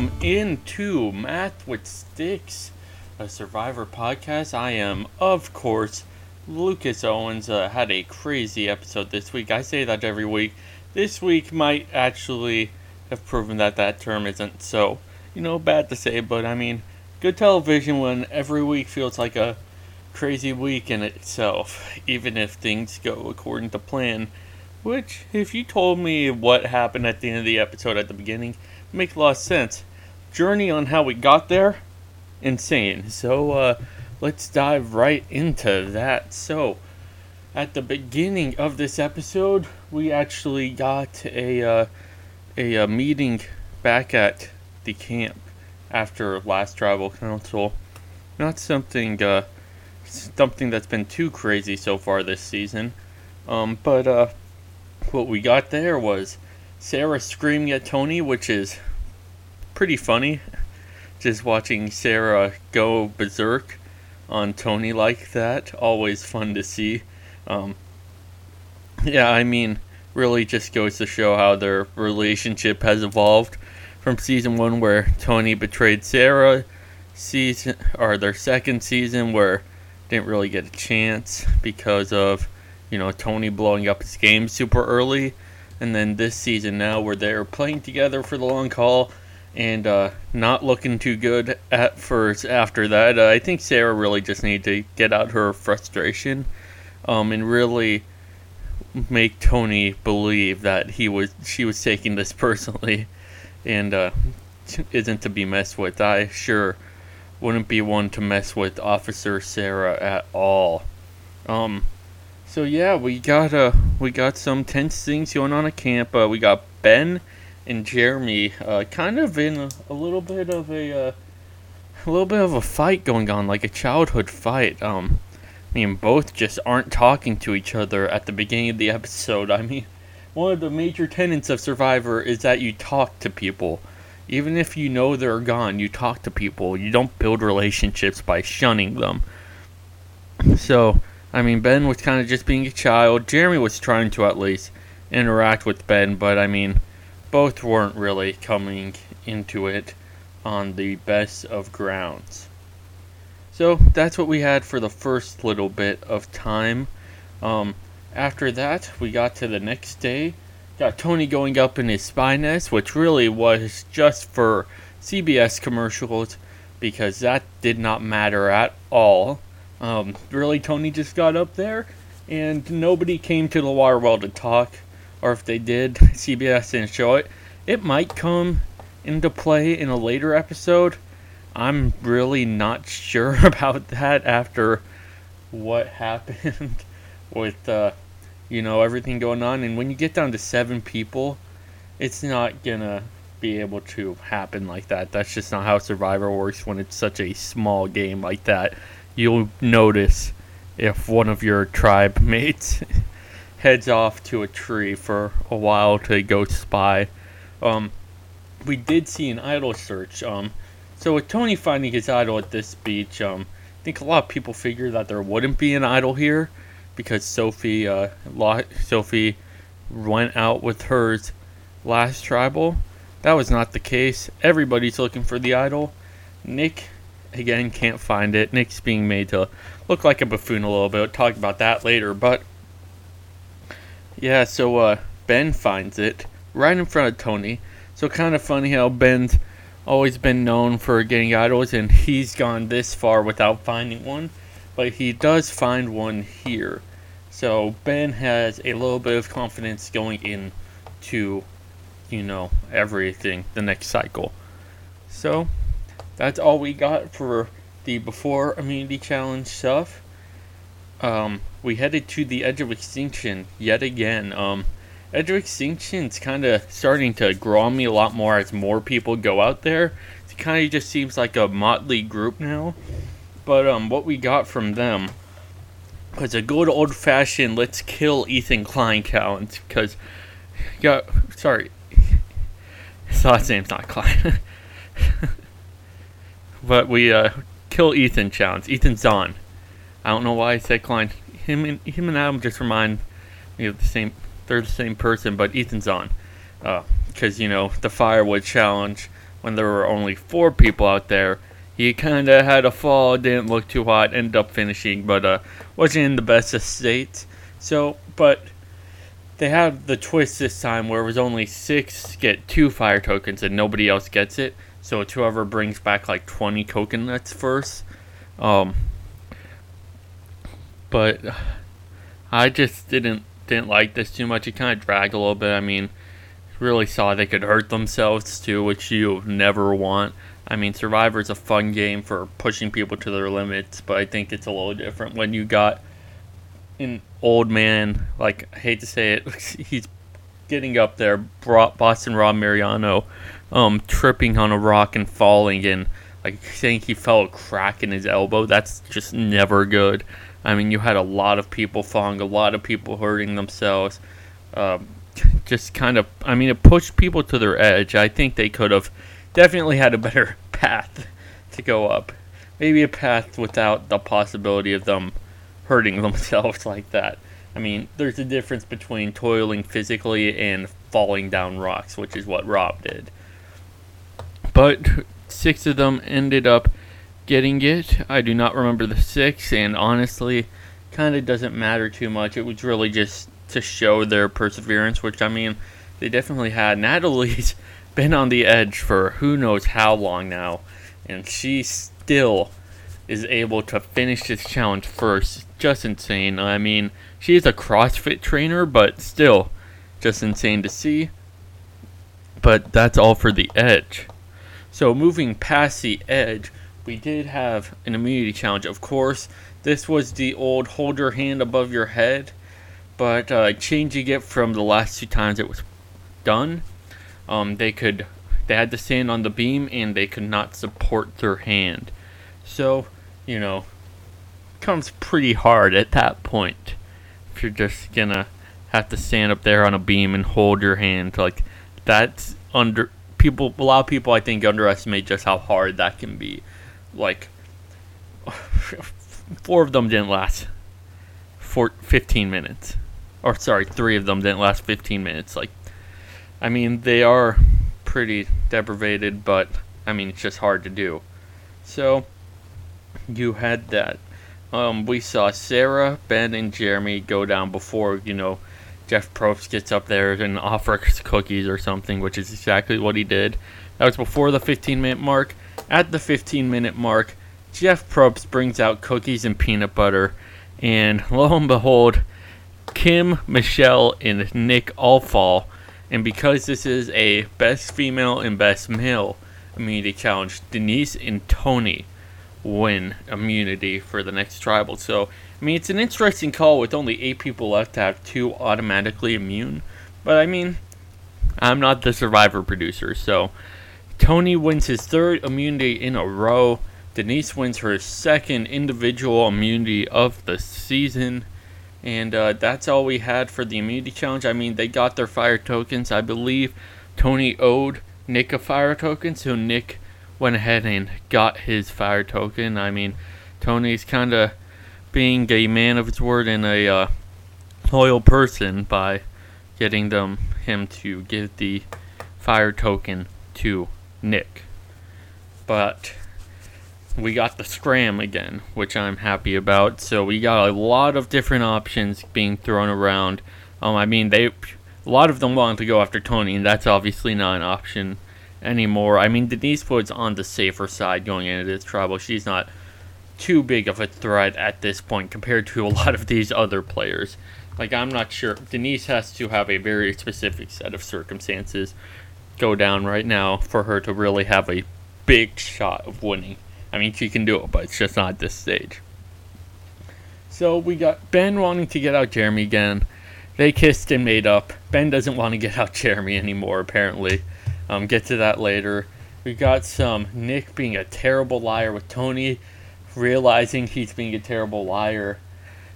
welcome into Math with Sticks, a Survivor podcast. I am, of course, Lucas Owens. Uh, had a crazy episode this week. I say that every week. This week might actually have proven that that term isn't so, you know, bad to say, but I mean, good television when every week feels like a crazy week in itself, even if things go according to plan. Which, if you told me what happened at the end of the episode at the beginning, make a lot of sense. Journey on how we got there, insane. So, uh, let's dive right into that. So, at the beginning of this episode, we actually got a uh, a, a uh, meeting back at the camp after last tribal council. Not something uh, something that's been too crazy so far this season, um, but uh, what we got there was Sarah screaming at Tony, which is pretty funny. Just watching Sarah go berserk on Tony like that, always fun to see. Um, yeah, I mean, really just goes to show how their relationship has evolved from season one, where Tony betrayed Sarah, season or their second season, where didn't really get a chance because of you know, Tony blowing up his game super early. And then this season now where they're playing together for the long haul and uh, not looking too good at first after that. Uh, I think Sarah really just needed to get out her frustration um, and really make Tony believe that he was she was taking this personally and uh, isn't to be messed with. I sure wouldn't be one to mess with Officer Sarah at all. Um, so yeah, we got uh we got some tense things going on at camp. Uh, we got Ben and Jeremy uh, kind of in a, a little bit of a uh, a little bit of a fight going on, like a childhood fight. Um, I mean, both just aren't talking to each other at the beginning of the episode. I mean, one of the major tenets of Survivor is that you talk to people. Even if you know they're gone, you talk to people. You don't build relationships by shunning them. So, I mean, Ben was kind of just being a child. Jeremy was trying to at least interact with Ben, but I mean, both weren't really coming into it on the best of grounds. So that's what we had for the first little bit of time. Um, after that, we got to the next day. Got Tony going up in his spy nest, which really was just for CBS commercials because that did not matter at all. Um, really, Tony just got up there, and nobody came to the water well to talk, or if they did, CBS didn't show it. It might come into play in a later episode. I'm really not sure about that after what happened with, uh, you know, everything going on. And when you get down to seven people, it's not gonna be able to happen like that. That's just not how Survivor works when it's such a small game like that you'll notice if one of your tribe mates heads off to a tree for a while to go spy. Um, we did see an idol search. Um, so with Tony finding his idol at this beach, um, I think a lot of people figured that there wouldn't be an idol here because Sophie, uh, Sophie went out with hers last tribal. That was not the case. Everybody's looking for the idol. Nick again, can't find it. Nick's being made to look like a buffoon a little bit. I'll talk about that later. But yeah, so uh, Ben finds it right in front of Tony. So kind of funny how Ben's always been known for getting idols, and he's gone this far without finding one. But he does find one here. So Ben has a little bit of confidence going into, you know, everything the next cycle. So that's all we got for the before immunity challenge stuff. Um, we headed to the edge of extinction yet again. Um, edge of extinction's kind of starting to grow on me a lot more as more people go out there. It kind of just seems like a motley group now. But um, what we got from them was a good old fashioned let's kill Ethan Klein challenge because, yeah, sorry, his last name's not Klein. but we uh, kill Ethan challenge. Ethan's Zohn. I don't know why I said Klein. Him and him and Adam just remind me of the same. They're the same person, but Ethan Zohn. Because uh, you know the firewood challenge when there were only four people out there. He kind of had a fall, didn't look too hot, ended up finishing, but uh, wasn't in the best of states. So, but they had the twist this time where it was only six get two fire tokens and nobody else gets it. So it's whoever brings back like 20 coconuts first. Um, but I just didn't didn't like this too much. It kind of dragged a little bit. I mean, really saw they could hurt themselves too, which you never want. I mean, Survivor is a fun game for pushing people to their limits, but I think it's a little different when you got an old man, like, I hate to say it, he's getting up there, Boston Rob Mariano, um, tripping on a rock and falling and, like, saying he felt a crack in his elbow. That's just never good. I mean, you had a lot of people falling, a lot of people hurting themselves. Um, just kind of, I mean, it pushed people to their edge. I think they could have definitely had a better path to go up. Maybe a path without the possibility of them hurting themselves like that. I mean, there's a difference between toiling physically and falling down rocks, which is what Rob did. But six of them ended up getting it. I do not remember the six, and honestly, kind of doesn't matter too much. It was really just to show their perseverance, which I mean, they definitely had. Natalie's been on the edge for who knows how long now, and she still is able to finish this challenge first. Just insane. I mean, she is a CrossFit trainer, but still, just insane to see. But that's all for the edge. So, moving past the edge, we did have an immunity challenge. Of course, this was the old hold your hand above your head but uh, changing it from the last two times it was done, um, they could they had to stand on the beam and they could not support their hand. So, you know, comes pretty hard at that point. If you're just gonna have to stand up there on a beam and hold your hand, like that's under people. A lot of people I think underestimate just how hard that can be. Like, four of them didn't last for 15 minutes or sorry, three of them didn't last 15 minutes. Like, I mean, they are pretty deprivated, but I mean, it's just hard to do. So, you had that. Um, we saw Sarah, Ben, and Jeremy go down before, you know, Jeff Probst gets up there and offers cookies or something, which is exactly what he did. That was before the 15 minute mark. At the 15 minute mark, Jeff Probst brings out cookies and peanut butter, and lo and behold, Kim, Michelle, and Nick all fall. And because this is a best female and best male immunity challenge, Denise and Tony win immunity for the next tribal. So, I mean, it's an interesting call with only eight people left to have two automatically immune. But I mean, I'm not the survivor producer, so Tony wins his third immunity in a row. Denise wins her second individual immunity of the season. And uh, that's all we had for the immunity challenge. I mean, they got their fire tokens. I believe Tony owed Nick a fire token, so Nick went ahead and got his fire token. I mean, Tony's kind of being a man of his word and a uh, loyal person by getting them him to give the fire token to Nick. But we got the scram again, which I'm happy about. So we got a lot of different options being thrown around. Um, I mean, they a lot of them wanted to go after Tony, and that's obviously not an option anymore. I mean, Denise Wood's on the safer side going into this tribal. She's not too big of a threat at this point compared to a lot of these other players. Like, I'm not sure. Denise has to have a very specific set of circumstances go down right now for her to really have a big shot of winning. I mean, she can do it, but it's just not this stage. So we got Ben wanting to get out Jeremy again. They kissed and made up. Ben doesn't want to get out Jeremy anymore, apparently. Um, get to that later. We got some Nick being a terrible liar with Tony, realizing he's being a terrible liar,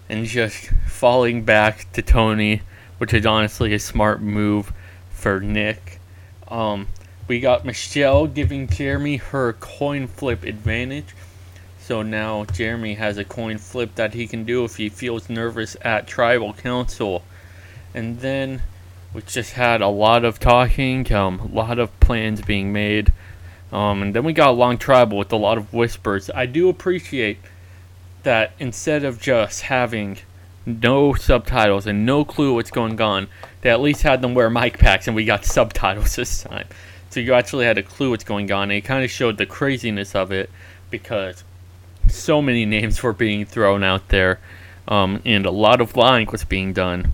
and just falling back to Tony, which is honestly a smart move for Nick. Um, we got Michelle giving Jeremy her coin flip advantage. So now Jeremy has a coin flip that he can do if he feels nervous at tribal council. And then we just had a lot of talking, um, a lot of plans being made. Um, and then we got a long tribal with a lot of whispers. I do appreciate that instead of just having no subtitles and no clue what's going on, they at least had them wear mic packs and we got subtitles this time. So you actually had a clue what's going on. And it kind of showed the craziness of it because so many names were being thrown out there um, and a lot of lying was being done.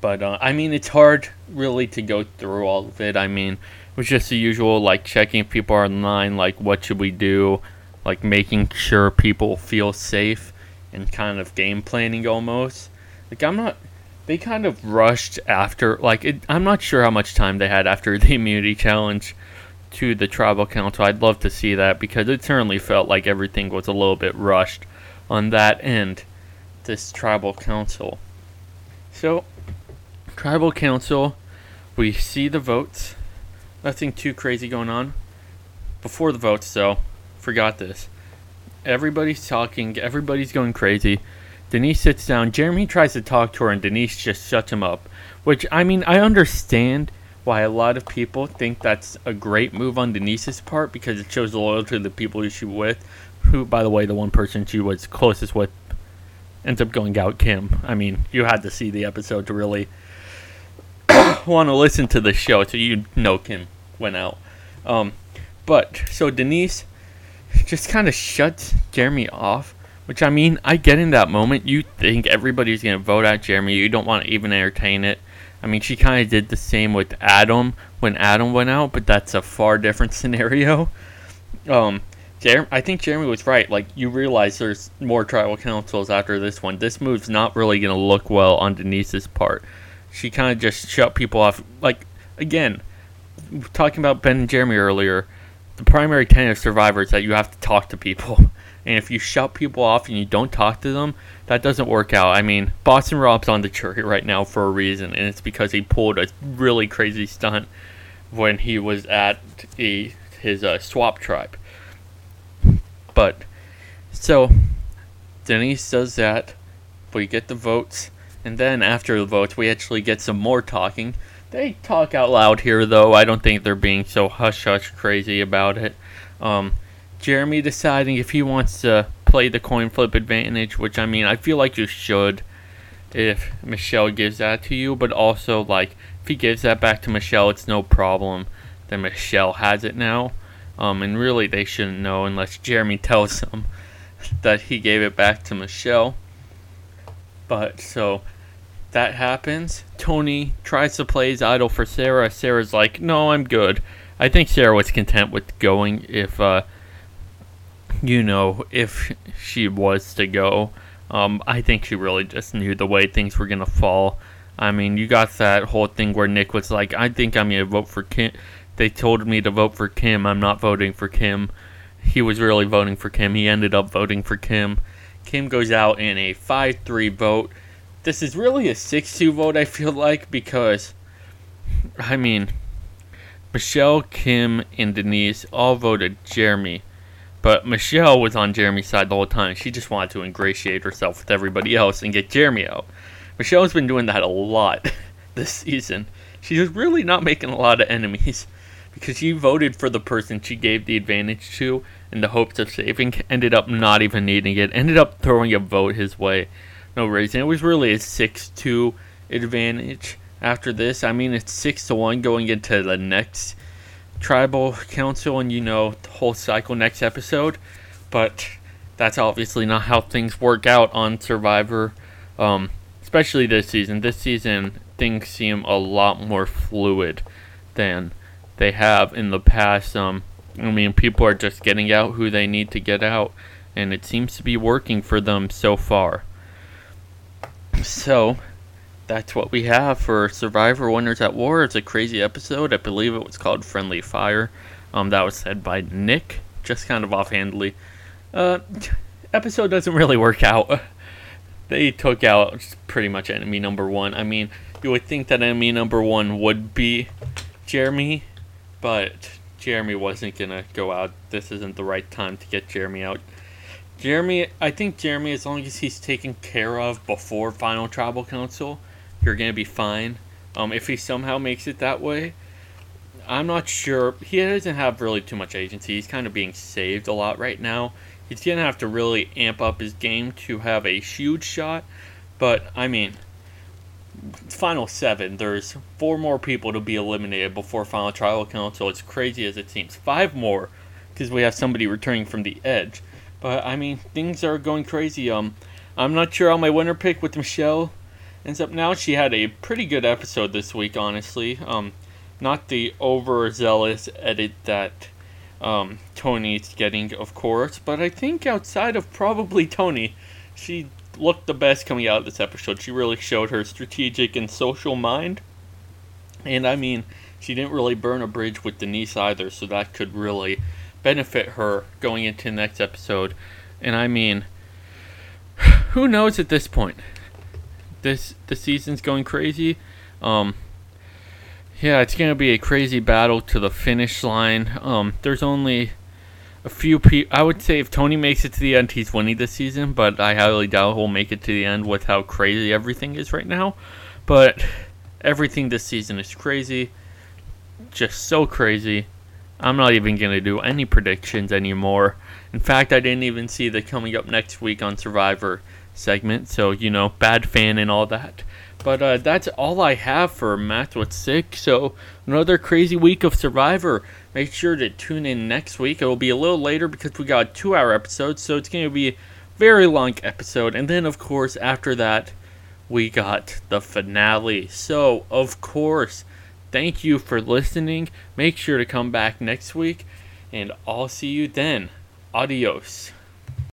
But uh, I mean, it's hard really to go through all of it. I mean, it was just the usual like checking if people are online, like what should we do, like making sure people feel safe and kind of game planning almost. Like I'm not they kind of rushed after like it, I'm not sure how much time they had after the immunity challenge to the tribal council. I'd love to see that because it certainly felt like everything was a little bit rushed on that end this tribal council. So tribal council we see the votes. Nothing too crazy going on. Before the votes though, forgot this. Everybody's talking, everybody's going crazy. Denise sits down. Jeremy tries to talk to her, and Denise just shuts him up. Which, I mean, I understand why a lot of people think that's a great move on Denise's part because it shows loyalty to the people she's with. Who, by the way, the one person she was closest with ends up going out Kim. I mean, you had to see the episode to really want to listen to the show, so you know Kim went out. Um, but so Denise just kind of shuts Jeremy off. Which I mean, I get in that moment. You think everybody's gonna vote out Jeremy. You don't want to even entertain it. I mean, she kind of did the same with Adam when Adam went out, but that's a far different scenario. Um, Jer- I think Jeremy was right. Like, you realize there's more tribal councils after this one. This move's not really gonna look well on Denise's part. She kind of just shut people off. Like, again, talking about Ben and Jeremy earlier the primary tenet of Survivor is that you have to talk to people. And if you shut people off and you don't talk to them, that doesn't work out. I mean, Boston Rob's on the jury right now for a reason, and it's because he pulled a really crazy stunt when he was at his uh, swap tribe. But, so, Denise does that. We get the votes. And then after the votes, we actually get some more talking. They talk out loud here, though. I don't think they're being so hush hush crazy about it. Um, Jeremy deciding if he wants to play the coin flip advantage, which I mean, I feel like you should if Michelle gives that to you, but also, like, if he gives that back to Michelle, it's no problem. that Michelle has it now. Um, and really, they shouldn't know unless Jeremy tells them that he gave it back to Michelle. But so that happens. Tony tries to play his idol for Sarah. Sarah's like, no, I'm good. I think Sarah was content with going if, uh, you know, if she was to go. Um, I think she really just knew the way things were to fall. I mean, you got that whole thing where Nick was like, I think I'm to vote for Kim. They told me to vote for Kim. I'm not voting for Kim. He was really voting for Kim. He ended up voting for Kim. Kim goes out in a 5 3 vote this is really a 6 2 vote, I feel like, because, I mean, Michelle, Kim, and Denise all voted Jeremy. But Michelle was on Jeremy's side the whole time. She just wanted to ingratiate herself with everybody else and get Jeremy out. Michelle's been doing that a lot this season. She's really not making a lot of enemies because she voted for the person she gave the advantage to in the hopes of saving, ended up not even needing it, ended up throwing a vote his way no reason. It was really a 6 2 advantage after this. I mean, it's 6 to 1 going into the next tribal council and, you know, the whole cycle next episode. But that's obviously not how things work out on Survivor, um, especially this season. This season, things seem a lot more fluid than they have in the past. Um, I mean, people are just getting out who they need to get out, and it seems to be working for them so far. So, that's what we have for Survivor Winners at War. It's a crazy episode. I believe it was called Friendly Fire. Um, that was said by Nick, just kind of offhandedly. Uh, episode doesn't really work out. They took out pretty much enemy number one. I mean, you would think that enemy number one would be Jeremy, but Jeremy wasn't gonna go out. This isn't the right time to get Jeremy out. Jeremy, I think Jeremy, as long as he's taken care of before Final Tribal Council, you're gonna be fine. Um, if he somehow makes it that way, I'm not sure. He doesn't have really too much agency. He's kind of being saved a lot right now. He's to have to really amp up his game to have a huge shot. But, I mean, final seven, there's four more people to be eliminated before final tribal council. It's crazy as it seems. Five more because we have somebody returning from the edge. But, I mean, things are going crazy. Um, I'm not sure how my winner pick with Michelle ends up now. She had a pretty good episode this week, honestly. Um, not the overzealous edit that um, Tony's getting, of course, but I think outside of probably Tony, she looked the best coming out of this episode. She really showed her strategic and social mind. And I mean, she didn't really burn a bridge with Denise either, so that could really benefit her going into the next episode. And I mean, who knows at this point? This the season's going crazy. Um, yeah, it's gonna be a crazy battle to the finish line. Um, there's only a few people. I would say if Tony makes it to the end, he's winning this season. But I highly doubt he'll make it to the end with how crazy everything is right now. But everything this season is crazy, just so crazy. I'm not even gonna do any predictions anymore. In fact, I didn't even see the coming up next week on Survivor segment. So you know, bad fan and all that. But uh, that's all I have for Math with Sticks. So another crazy week of Survivor. Make sure to tune in next week. It will be a little later because we got a two-hour episode, so it's going to be a very long episode. And then, of course, after that, we got the finale. So, of course, thank you for listening. Make sure to come back next week, and I'll see you then. Adios.